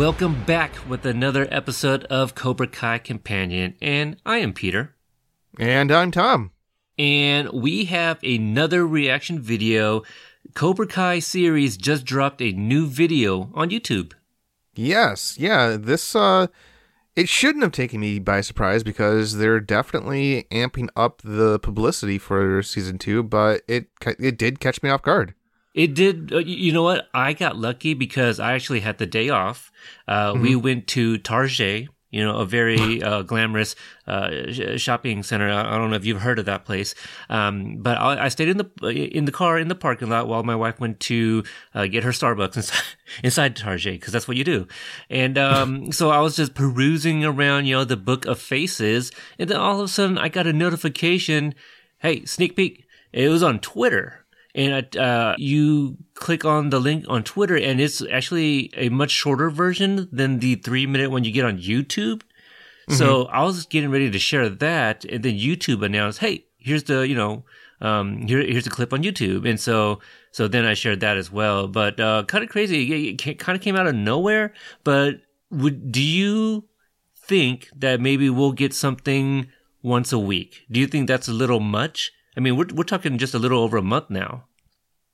Welcome back with another episode of Cobra Kai Companion, and I am Peter. And I'm Tom. And we have another reaction video. Cobra Kai series just dropped a new video on YouTube. Yes, yeah, this uh it shouldn't have taken me by surprise because they're definitely amping up the publicity for season 2, but it it did catch me off guard. It did. Uh, you know what? I got lucky because I actually had the day off. Uh, mm-hmm. We went to Target, you know, a very uh, glamorous uh, shopping center. I don't know if you've heard of that place, um, but I, I, stayed in the in the car in the parking lot while my wife went to uh, get her Starbucks inside, inside Target because that's what you do. And um, so I was just perusing around, you know, the book of faces, and then all of a sudden I got a notification. Hey, sneak peek! It was on Twitter and uh, you click on the link on Twitter, and it's actually a much shorter version than the three minute one you get on YouTube. Mm-hmm. So I was getting ready to share that, and then YouTube announced, "Hey, here's the you know, um, here here's a clip on YouTube," and so so then I shared that as well. But uh, kind of crazy, it kind of came out of nowhere. But would do you think that maybe we'll get something once a week? Do you think that's a little much? I mean, we're we're talking just a little over a month now.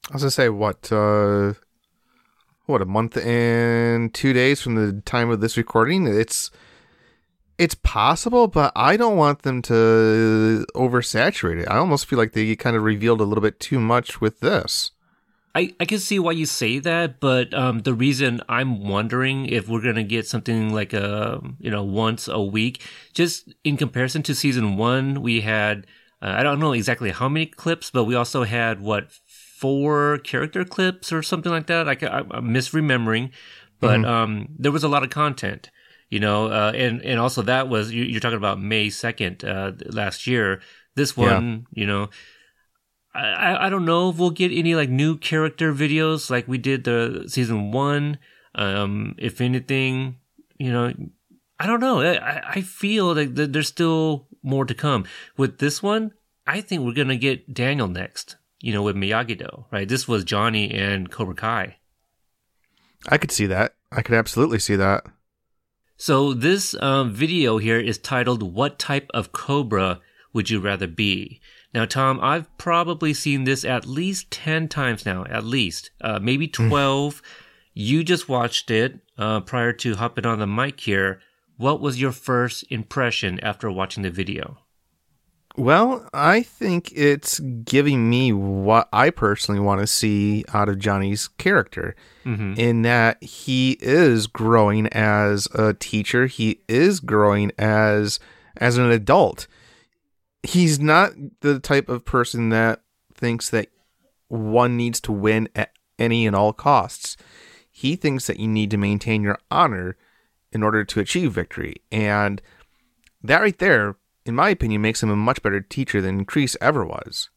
I was gonna say what uh what a month and two days from the time of this recording. It's it's possible, but I don't want them to oversaturate it. I almost feel like they kind of revealed a little bit too much with this. I, I can see why you say that, but um, the reason I'm wondering if we're gonna get something like a you know once a week, just in comparison to season one, we had uh, I don't know exactly how many clips, but we also had what four character clips or something like that. I, am misremembering, but mm-hmm. um, there was a lot of content, you know, uh, and and also that was you, are talking about May second uh, last year. This one, yeah. you know. I, I don't know if we'll get any like new character videos like we did the season one. Um, if anything, you know, I don't know. I, I feel like there's still more to come. With this one, I think we're going to get Daniel next, you know, with Miyagi Do, right? This was Johnny and Cobra Kai. I could see that. I could absolutely see that. So this um, video here is titled "What type of cobra would you rather be?" Now, Tom, I've probably seen this at least ten times now, at least, uh, maybe hmm. twelve. you just watched it uh, prior to hopping on the mic here. What was your first impression after watching the video? Well, I think it's giving me what I personally want to see out of Johnny's character, mm-hmm. in that he is growing as a teacher. He is growing as as an adult. He's not the type of person that thinks that one needs to win at any and all costs. He thinks that you need to maintain your honor in order to achieve victory. And that right there, in my opinion, makes him a much better teacher than Kreese ever was.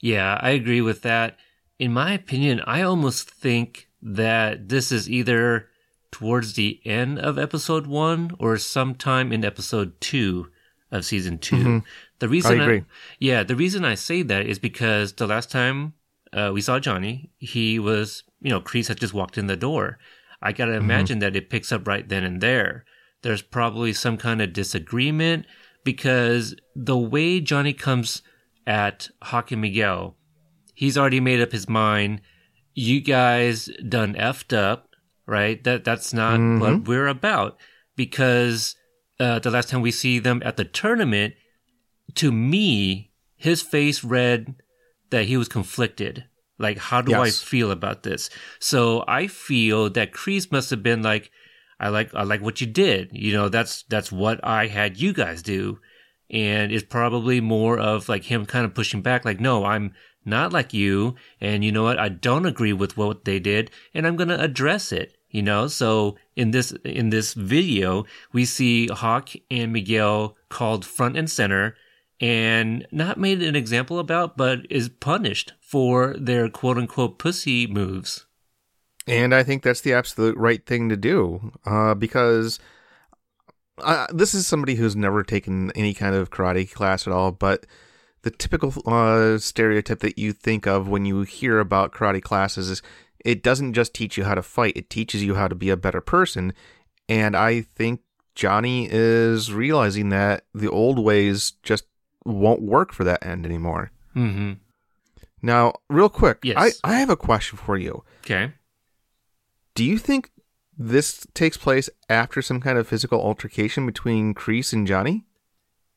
Yeah, I agree with that. In my opinion, I almost think that this is either towards the end of episode one or sometime in episode two of season 2 mm-hmm. The reason, I, I, yeah, the reason I say that is because the last time uh, we saw Johnny, he was, you know, Kreese had just walked in the door, I gotta mm-hmm. imagine that it picks up right then and there. There's probably some kind of disagreement because the way Johnny comes at Hawk and Miguel, he's already made up his mind. You guys done effed up, right? That that's not mm-hmm. what we're about. Because uh, the last time we see them at the tournament, to me, his face read that he was conflicted. Like, how do yes. I feel about this? So I feel that Kreese must have been like, I like, I like what you did. You know, that's, that's what I had you guys do. And it's probably more of like him kind of pushing back, like, no, I'm not like you. And you know what? I don't agree with what they did and I'm going to address it. You know, so in this, in this video, we see Hawk and Miguel called front and center and not made an example about, but is punished for their quote unquote pussy moves. And I think that's the absolute right thing to do uh, because uh, this is somebody who's never taken any kind of karate class at all, but the typical uh, stereotype that you think of when you hear about karate classes is it doesn't just teach you how to fight, it teaches you how to be a better person. And I think Johnny is realizing that the old ways just won't work for that end anymore. Mm-hmm. Now, real quick, Yes. I, I have a question for you. Okay. Do you think this takes place after some kind of physical altercation between Kreese and Johnny?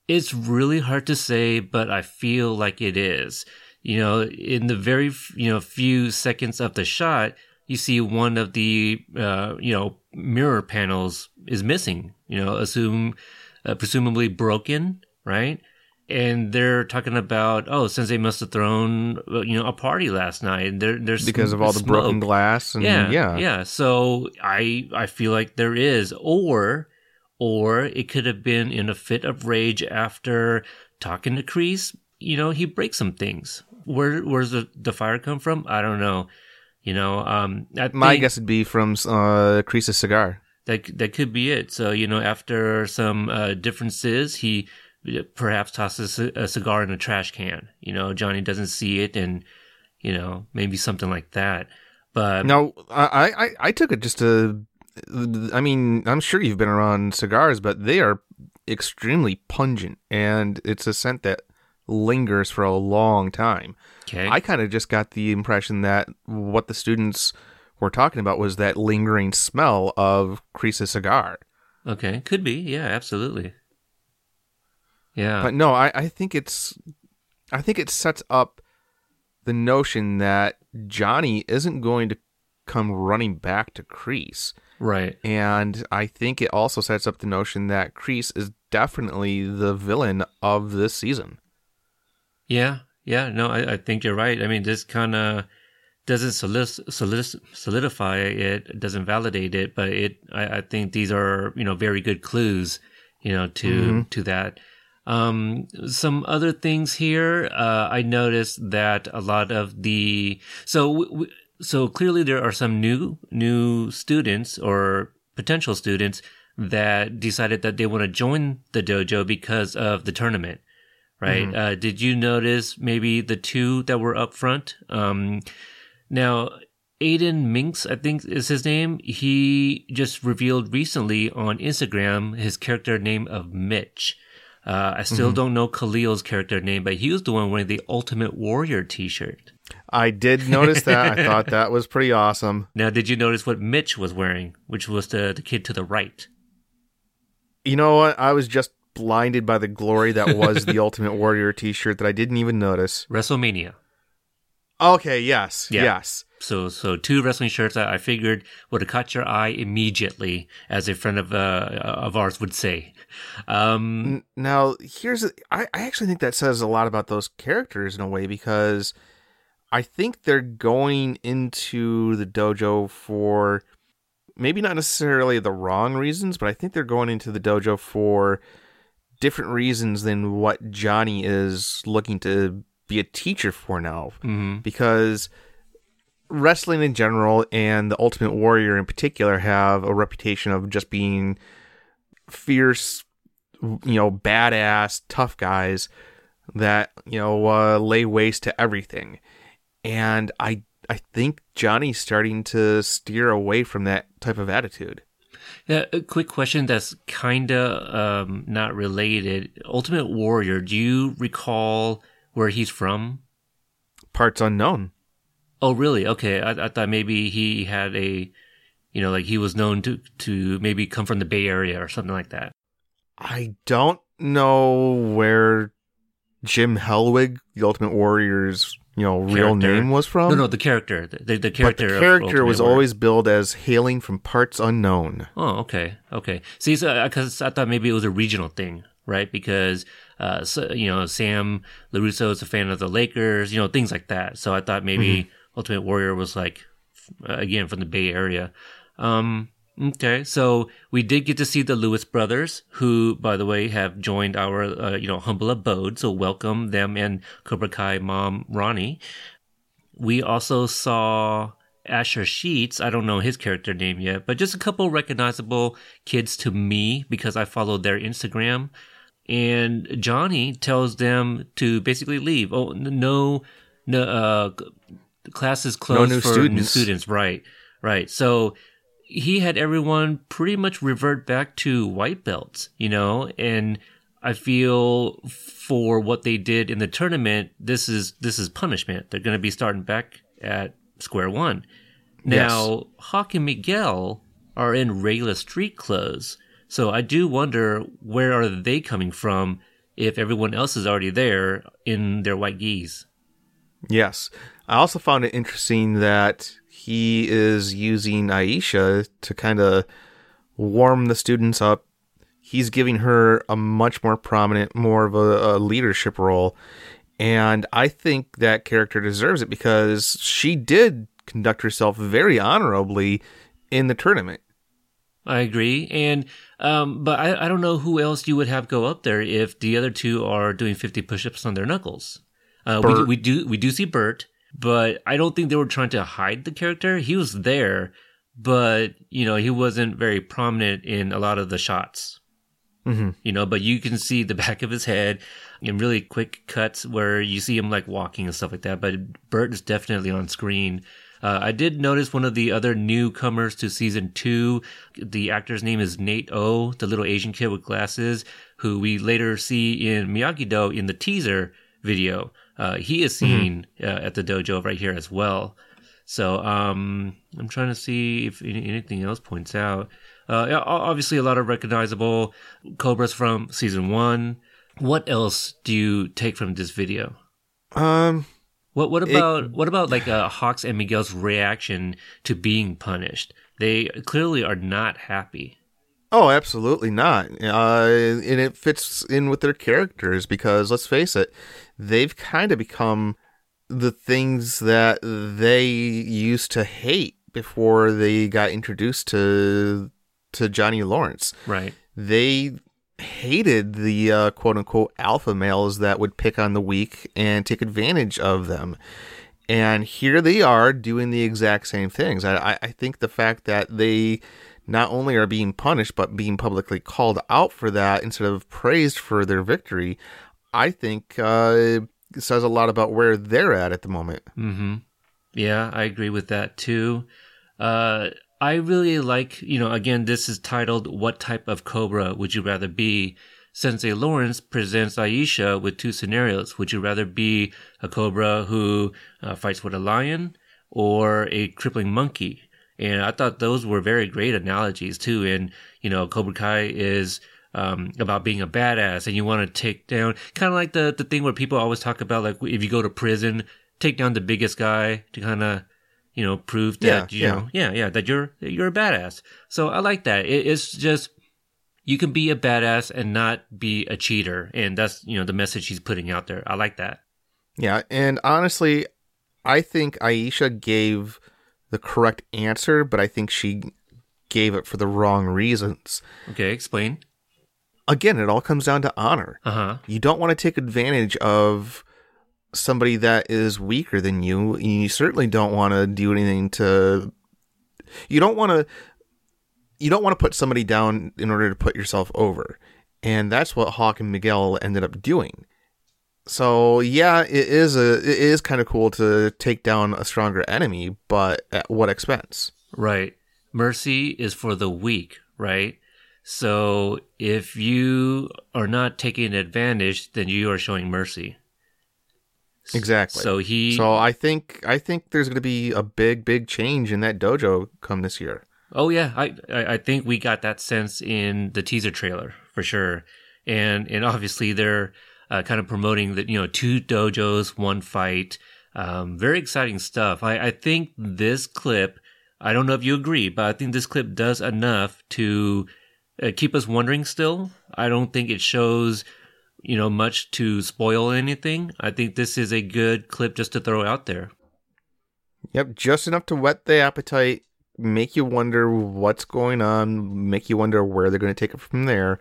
It's really hard to say, but I feel like it is. You know, in the very you know few seconds of the shot, you see one of the uh, you know mirror panels is missing. You know, assume uh, presumably broken, right? And they're talking about oh, Sensei must have thrown you know a party last night. And there, there's Because of all the broken glass and yeah, yeah. yeah. So I I feel like there is, or or it could have been in a fit of rage after talking to Kreese. You know, he breaks some things. Where where's the the fire come from? I don't know. You know, um, My guess would be from uh, Kreese's cigar. that that could be it. So you know, after some uh, differences, he perhaps tosses a cigar in a trash can. You know, Johnny doesn't see it, and you know, maybe something like that. But no, I, I, I took it just to. I mean, I'm sure you've been around cigars, but they are extremely pungent, and it's a scent that lingers for a long time. okay, I kind of just got the impression that what the students were talking about was that lingering smell of Kreese's cigar. Okay, could be. Yeah, absolutely. Yeah. But no, I, I think it's I think it sets up the notion that Johnny isn't going to come running back to Kreese. right. And I think it also sets up the notion that Kreese is definitely the villain of this season. Yeah. Yeah. No, I, I think you're right. I mean, this kind of doesn't solid, solid, solidify it, it doesn't validate it, but it. I, I think these are you know very good clues, you know, to Mhm. to that. Um, some other things here. Uh, I noticed that a lot of the so w- so clearly there are some new new students or potential students that decided that they want to join the dojo because of the tournament right? Uh, did you notice maybe the two that were up front? Um, now Aedin Mincks i think is his name he just revealed recently on instagram his character name of mitch uh, I still don't know Khalil's character name, but he was the one wearing the Ultimate Warrior T-shirt. I did notice that. I thought that was pretty awesome. Now, did you notice what Mitch was wearing, which was the the kid to the right? You know what? I was just blinded by the glory that was the Ultimate Warrior t-shirt that I didn't even notice. WrestleMania. Okay, yes. Yeah. Yes. So, so two wrestling shirts that I figured would have caught your eye immediately, as a friend of uh, of ours would say. Um, Now, here's a, I, I actually think that says a lot about those characters in a way because I think they're going into the dojo for maybe not necessarily the wrong reasons, but I think they're going into the dojo for different reasons than what Johnny is looking to be a teacher for now. mhm. Because wrestling in general and the Ultimate Warrior in particular have a reputation of just being fierce, you know, badass, tough guys that you know uh, lay waste to everything. And I I think Johnny's starting to steer away from that type of attitude. Yeah, a quick question that's kind of um, not related. Ultimate Warrior, do you recall where he's from? Parts unknown. Oh, really? Okay, I, I thought maybe he had a, you know, like he was known to to maybe come from the Bay Area or something like that. I don't know where Jim Hellwig, the Ultimate Warrior's you know real name was from. no, no, the character, the, the, the but character. the character was Warrior. always billed as hailing from parts unknown. Oh, okay, okay. See, so because I thought maybe it was a regional thing, right? Because uh, so, you know, Sam LaRusso is a fan of the Lakers, you know, things like that. So I thought maybe Ultimate Warrior was like again from the Bay Area. Um, okay, so we did get to see the Lewis brothers, who, by the way, have joined our uh, you know humble abode. So welcome them and Cobra Kai mom Ronnie. We also saw Asher Sheets. I don't know his character name yet, but just a couple recognizable kids to me because I followed their Instagram. And Johnny tells them to basically leave. Oh, no, no, uh, the class is closed new for students. new students. Right, right. So he had everyone pretty much revert back to white belts, you know, and I feel for what they did in the tournament, this is this is punishment. They're going to be starting back at square one. Now, Hawk and Miguel are in regular street clothes, so I do wonder where are they coming from if everyone else is already there in their white gis. Yes. I also found it interesting that he is using Aisha to kind of warm the students up. He's giving her a much more prominent, more of a, a leadership role. And I think that character deserves it because she did conduct herself very honorably in the tournament. I agree, and um, but I, I don't know who else you would have go up there if the other two are doing fifty push-ups on their knuckles. Uh, we, we do we do see Bert, but I don't think they were trying to hide the character. He was there, but you know he wasn't very prominent in a lot of the shots. Mm-hmm. You know, but you can see the back of his head in really quick cuts where you see him like walking and stuff like that. But Bert is definitely on screen. Uh, I did notice one of the other newcomers to season two. The actor's name is Nate O, the little Asian kid with glasses, who we later see in Miyagi Do in the teaser video. Uh, he is seen uh, at the dojo right here as well. So um, I'm trying to see if any, anything else points out. Uh, obviously, a lot of recognizable cobras from season one. What else do you take from this video? Um, What what about what about like uh, Hawks and Miguel's reaction to being punished? They clearly are not happy. Oh, absolutely not. Uh, and it fits in with their characters because let's face it, they've kind of become the things that they used to hate before they got introduced to to Johnny Lawrence. Right. They hated the uh, quote unquote alpha males that would pick on the weak and take advantage of them. And here they are doing the exact same things. I, I- I think the fact that they not only are being punished, but being publicly called out for that instead of praised for their victory, I think uh, says a lot about where they're at at the moment. Mm-hmm. Yeah, I agree with that too. Uh, I really like, you know, again, this is titled "What Type of Cobra Would You Rather Be?" Sensei Lawrence presents Aisha with two scenarios. Would you rather be a cobra who uh, fights with a lion or a crippling monkey? And I thought those were very great analogies too. And, you know, Cobra Kai is um, about being a badass and you want to take down, kind of like the, the thing where people always talk about, like, if you go to prison, take down the biggest guy to kind of, you know, prove that, Yeah, you yeah. know, yeah, yeah, that you're, you're a badass. So I like that. It, it's just, you can be a badass and not be a cheater. And that's, you know, the message he's putting out there. I like that. Yeah, and honestly, I think Aisha gave the correct answer, but I think she gave it for the wrong reasons. Okay, explain. Again, it all comes down to honor. Uh huh. You don't want to take advantage of somebody that is weaker than you. and You certainly don't want to do anything to. You don't want to. You don't want to put somebody down in order to put yourself over, and that's what Hawk and Miguel ended up doing. So yeah, it is a it is kind of cool to take down a stronger enemy, but at what expense? Right. Mercy is for the weak, right? So if you are not taking advantage, then you are showing mercy. Exactly. So he. So I think I think there's going to be a big big change in that dojo come this year. Oh yeah, I I I think we got that sense in the teaser trailer for sure, and and obviously they're uh, kind of promoting that you know two dojos, one fight. Um, very exciting stuff. I I think this clip. I don't know if you agree, but I think this clip does enough to uh, keep us wondering. Still, I don't think it shows you know much to spoil anything. I think this is a good clip just to throw out there. Yep, just enough to whet the appetite, make you wonder what's going on, make you wonder where they're going to take it from there,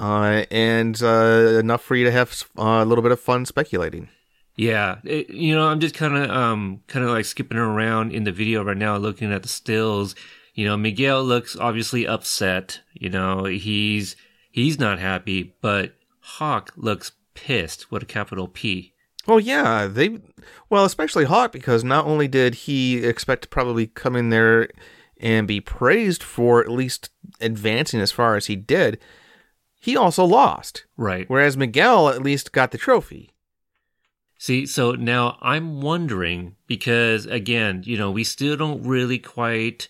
uh, and uh, enough for you to have uh, a little bit of fun speculating. Yeah, it, you know, I'm just kind of, um, kind of like skipping around in the video right now, looking at the stills. You know, Miguel looks obviously upset. You know, he's he's not happy, but Hawk looks pissed with a capital P. Well, yeah, they well, especially Hawk because not only did he expect to probably come in there and be praised for at least advancing as far as he did, he also lost. Right. Whereas Miguel at least got the trophy. See, so now I'm wondering because again, you know, we still don't really quite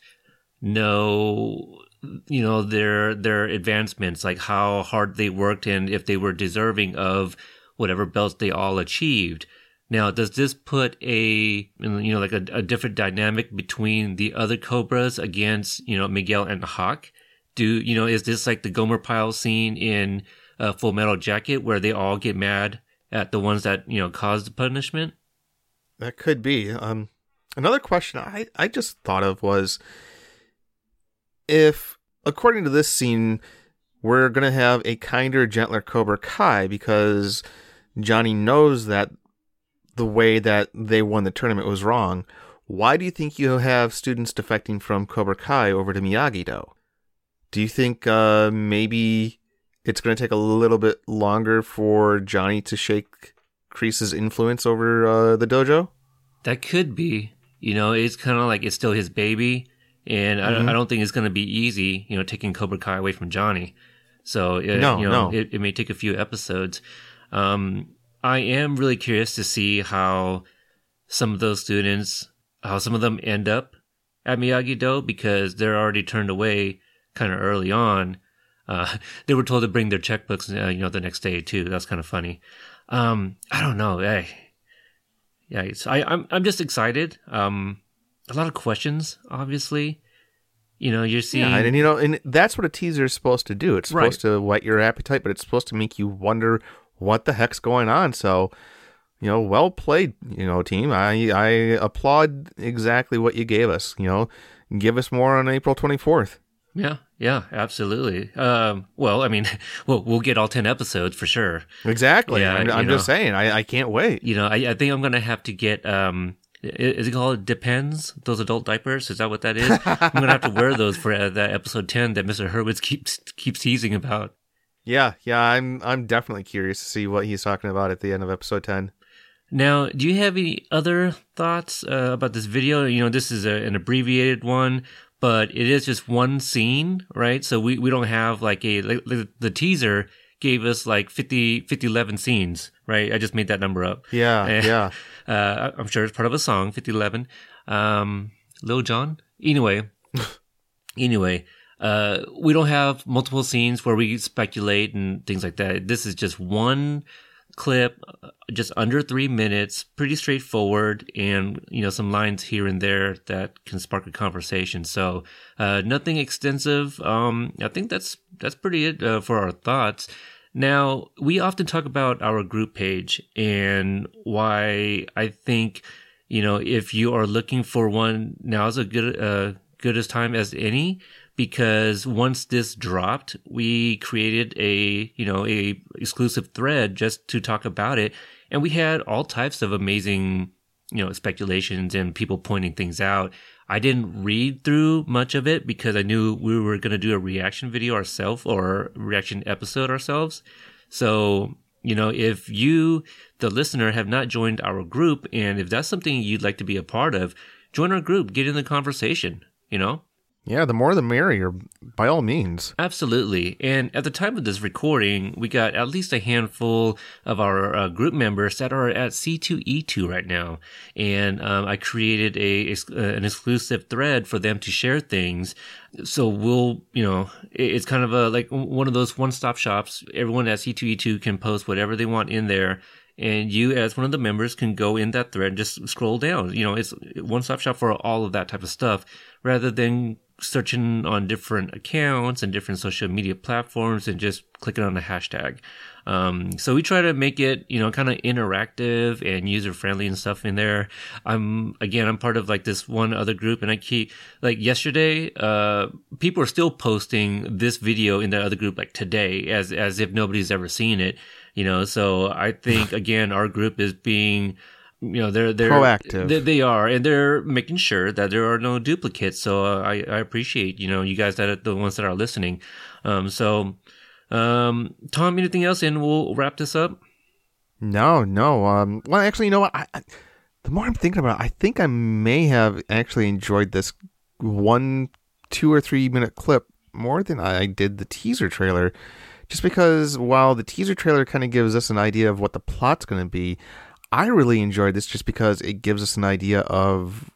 know you know their their advancements like how hard they worked and if they were deserving of whatever belts they all achieved now does this put a you know like a, a different dynamic between the other cobras against you know miguel and hawk do you know is this like the Gomer Pyle scene in uh, full metal jacket where they all get mad at the ones that you know caused the punishment that could be um another question i i just thought of was if, according to this scene, we're to have a kinder, gentler Cobra Kai because Johnny knows that the way that they won the tournament was wrong. Why do you think you have students defecting from Cobra Kai over to Miyagi Do? Do you think uh, maybe it's going to take a little bit longer for Johnny to shake Kreese's influence over uh, the dojo? That could be. You know, it's kind of like it's still his baby and mm-hmm. I, I, don't think it's going to be easy, you know, taking Cobra Kai away from Johnny. So it, no, you know, no. it, it, may take a few episodes. Um, I am really curious to see how some of those students, how some of them end up at Miyagi Do because they're already turned away kind of early on. Uh, they were told to bring their checkbooks, uh, you know, the next day too. That's kind of funny. Um, I don't know. Hey, yeah, I, I'm I'm just excited. Um, a lot of questions, obviously. You know, you're seeing, yeah, and you know, and that's what a teaser is supposed to do. It's supposed right. to whet your appetite, but it's supposed to make you wonder what the heck's going on. So, you know, well played, you know, team. I I applaud exactly what you gave us. You know, give us more on April twenty fourth. Yeah, yeah, absolutely. Um, well, I mean, we'll we'll get all ten episodes for sure. Exactly. Yeah, I'm, I'm just saying. I, I can't wait. You know, I, I think I'm gonna have to get um is it called Depends? Those adult diapers? Is that what that is? I'm gonna have to wear those for uh, that episode ten that Mr. Hurwitz keeps keeps teasing about. Yeah, yeah, I'm I'm definitely curious to see what he's talking about at the end of episode ten. Now, do you have any other thoughts uh, about this video? You know, this is a, an abbreviated one, but it is just one scene, right? So we, we don't have like a like, the teaser gave us like 50, 50 11 scenes, right? I just made that number up. Yeah, and, yeah. Uh, I'm sure it's part of a song, 50 11. Um, Lil Jon? Anyway, anyway, uh, we don't have multiple scenes where we speculate and things like that. This is just one clip, uh, just under three minutes, pretty straightforward, and you know some lines here and there that can spark a conversation. So uh, nothing extensive. Um, I think that's that's pretty it uh, for our thoughts. Now we often talk about our group page and why I think you know if you are looking for one, now is a good uh, good as time as any because once this dropped, we created a, you know, a exclusive thread just to talk about it. And we had all types of amazing, you know, speculations and people pointing things out. I didn't read through much of it because I knew we were going to do a reaction video ourselves or reaction episode ourselves. So, you know, if you, the listener, have not joined our group and if that's something you'd like to be a part of, join our group, get in the conversation, you know? Yeah, the more the merrier, by all means. Absolutely. And at the time of this recording, we got at least a handful of our uh, group members that are at C2E2 right now. And um, I created a, a, an exclusive thread for them to share things. So we'll, you know, it's kind of a like one of those one stop shops. Everyone at C2E2 can post whatever they want in there and you as one of the members can go in that thread and just scroll down you know it's one stop shop for all of that type of stuff rather than searching on different accounts and different social media platforms and just clicking on a hashtag. Um, so we try to make it, you know, kind of interactive and user friendly and stuff in there. I'm, again, I'm part of like this one other group and I keep, like yesterday, uh, people are still posting this video in the other group like today as, as if nobody's ever seen it, you know, so I think again, our group is being, you know they're they're proactive they, they, are and they're making sure that there are no duplicates so uh, i i appreciate you know you guys that are the ones that are listening um so um tom anything else and we'll wrap this up No, no. Um, well, actually, you know what? I, I, the more I'm thinking about it, I think I may have actually enjoyed this one, two or three minute clip more than I did the teaser trailer. Just because while the teaser trailer kind of gives us an idea of what the plot's going to be, I really enjoyed this just because it gives us an idea of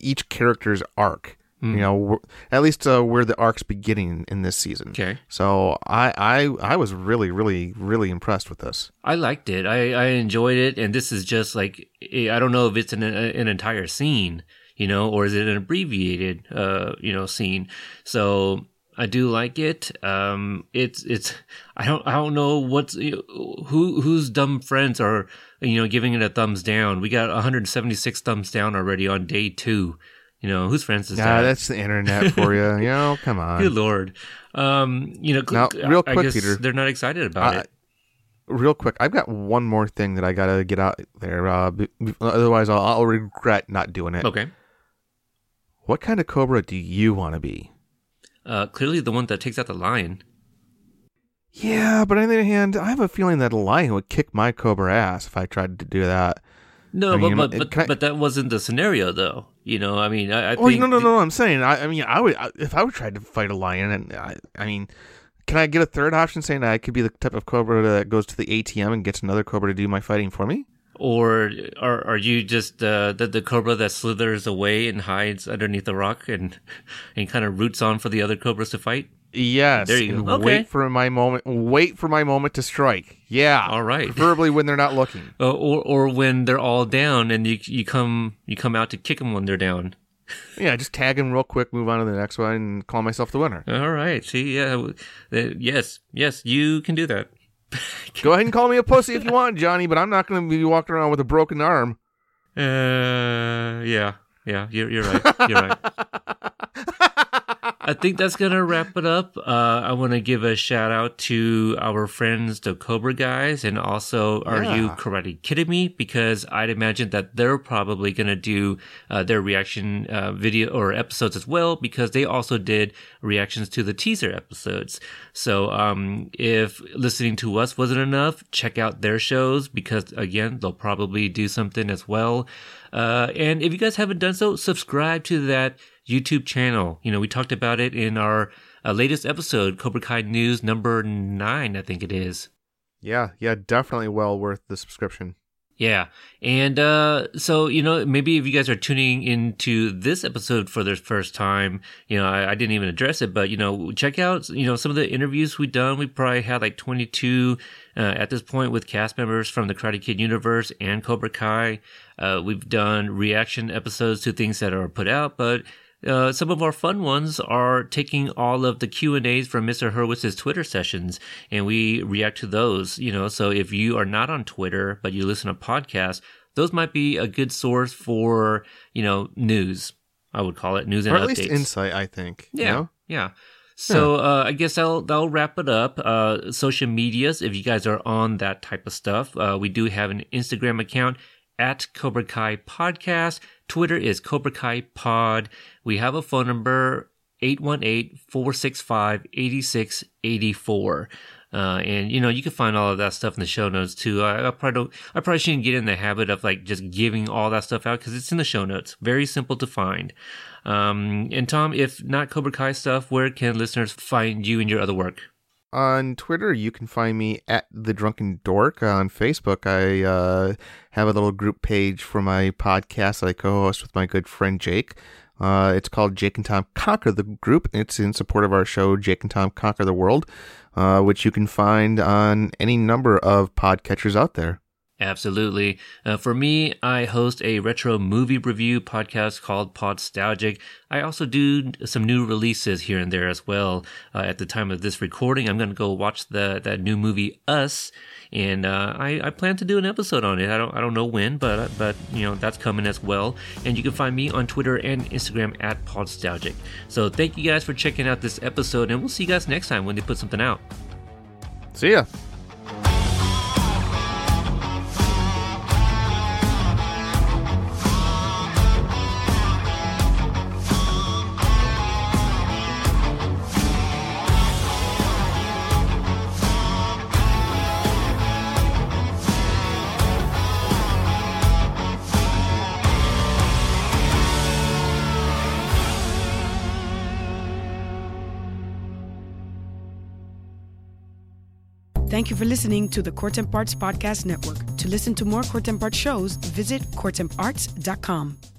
each character's arc. Mm. You know, at least uh, where the arc's beginning in this season. Okay. So I, I, I was really, really, really impressed with this. I liked it. I, I enjoyed it, and this is just like I don't know if it's an an entire scene, you know, or is it an abbreviated, uh, you know, scene. So I do like it. Um, it's it's I don't I don't know what's who whose dumb friends are you know giving it a thumbs down. We got 176 thumbs down already on day two. You know whose friends is nah, that? that's the internet for you. you know, come on. Good lord. Um, you know, now, real quick, Peter, they're not excited about uh, it. Real quick, I've got one more thing that I gotta get out there. Uh, otherwise, I'll, I'll regret not doing it. Okay. What kind of cobra do you want to be? Uh, clearly the one that takes out the lion. Yeah, but on the other hand, I have a feeling that a lion would kick my cobra ass if I tried to do that. No, I mean, but but, but, but, that wasn't the scenario, though. You know, I mean, I, I oh, think no, no, no. I'm saying, I, I mean, I would if I would try to fight a lion, and I, I mean, can I get a third option saying that I could be the type of cobra that goes to the ATM and gets another cobra to do my fighting for me? Or are are you just uh, the the cobra that slithers away and hides underneath the rock and and kind of roots on for the other cobras to fight? Yes. There you go. Okay. Wait for my moment. Wait for my moment to strike. Yeah. All right. Preferably when they're not looking. Uh, or or when they're all down and you you come you come out to kick them when they're down. yeah, just tag them real quick, move on to the next one, and call myself the winner. All right. See, yeah, uh, yes, yes, you can do that. Go ahead and call me a pussy if you want, Johnny, but I'm not going to be walking around with a broken arm. Uh, yeah, yeah, you're you're right. You're right. I think that's gonna wrap it up. Uh, I want to give a shout out to our friends, the Cobra guys, and also Are yeah. You Karate Kidding Me? Because I'd imagine that they're probably gonna do uh, their reaction uh, video or episodes as well, because they also did reactions to the teaser episodes. So um, if listening to us wasn't enough, check out their shows because again, they'll probably do something as well. Uh, and if you guys haven't done so, subscribe to that YouTube channel. You know, we talked about it in our uh, latest episode, Cobra Kai News number nine, I think it is. Yeah, yeah, definitely well worth the subscription. Yeah. And uh, so, you know, maybe if you guys are tuning into this episode for the first time, you know, I, I, didn't even address it, but, you know, check out, you know, some of the interviews we've done. We probably had like 22 uh, at this point with cast members from the Karate Kid universe and Cobra Kai. Uh, we've done reaction episodes to things that are put out, but uh, some of our fun ones are taking all of the Q and A's from Mr. Hurwitz's Twitter sessions, and we react to those. You know, so if you are not on Twitter but you listen to podcasts, those might be a good source for you know news. I would call it news and or at updates. least insight. I think. Yeah, you know? yeah. So uh, I guess that'll that'll wrap it up. Uh, social medias, if you guys are on that type of stuff, uh, we do have an Instagram account at Cobra Kai Podcast. Twitter is Cobra Kai Pod. We have a phone number 818-465-8684. Uh, and you know, you can find all of that stuff in the show notes too. I, I, probably don't, I probably shouldn't get in the habit of like just giving all that stuff out because it's in the show notes. Very simple to find. Um, and Tom, if not Cobra Kai stuff, where can listeners find you and your other work? On Twitter, you can find me at the Drunken Dork. On Facebook, I uh, have a little group page for my podcast that I co-host with my good friend Jake. Uh, it's called Jake and Tom Conquer the Group. It's in support of our show, Jake and Tom Conquer the World, uh, which you can find on any number of podcatchers out there. Absolutely. Uh, for me, I host a retro movie review podcast called Podstalgic. I also do some new releases here and there as well. Uh, at the time of this recording, I'm going to go watch the that new movie Us, and uh, I, I, plan to do an episode on it. I don't I don't know when, but but you know that's coming as well. And you can find me on Twitter and Instagram at Podstalgic. So thank you guys for checking out this episode, and we'll see you guys next time when they put something out. See ya. You for listening to the Court Arts Podcast Network. To listen to more Court Arts shows, visit courtemparts.com.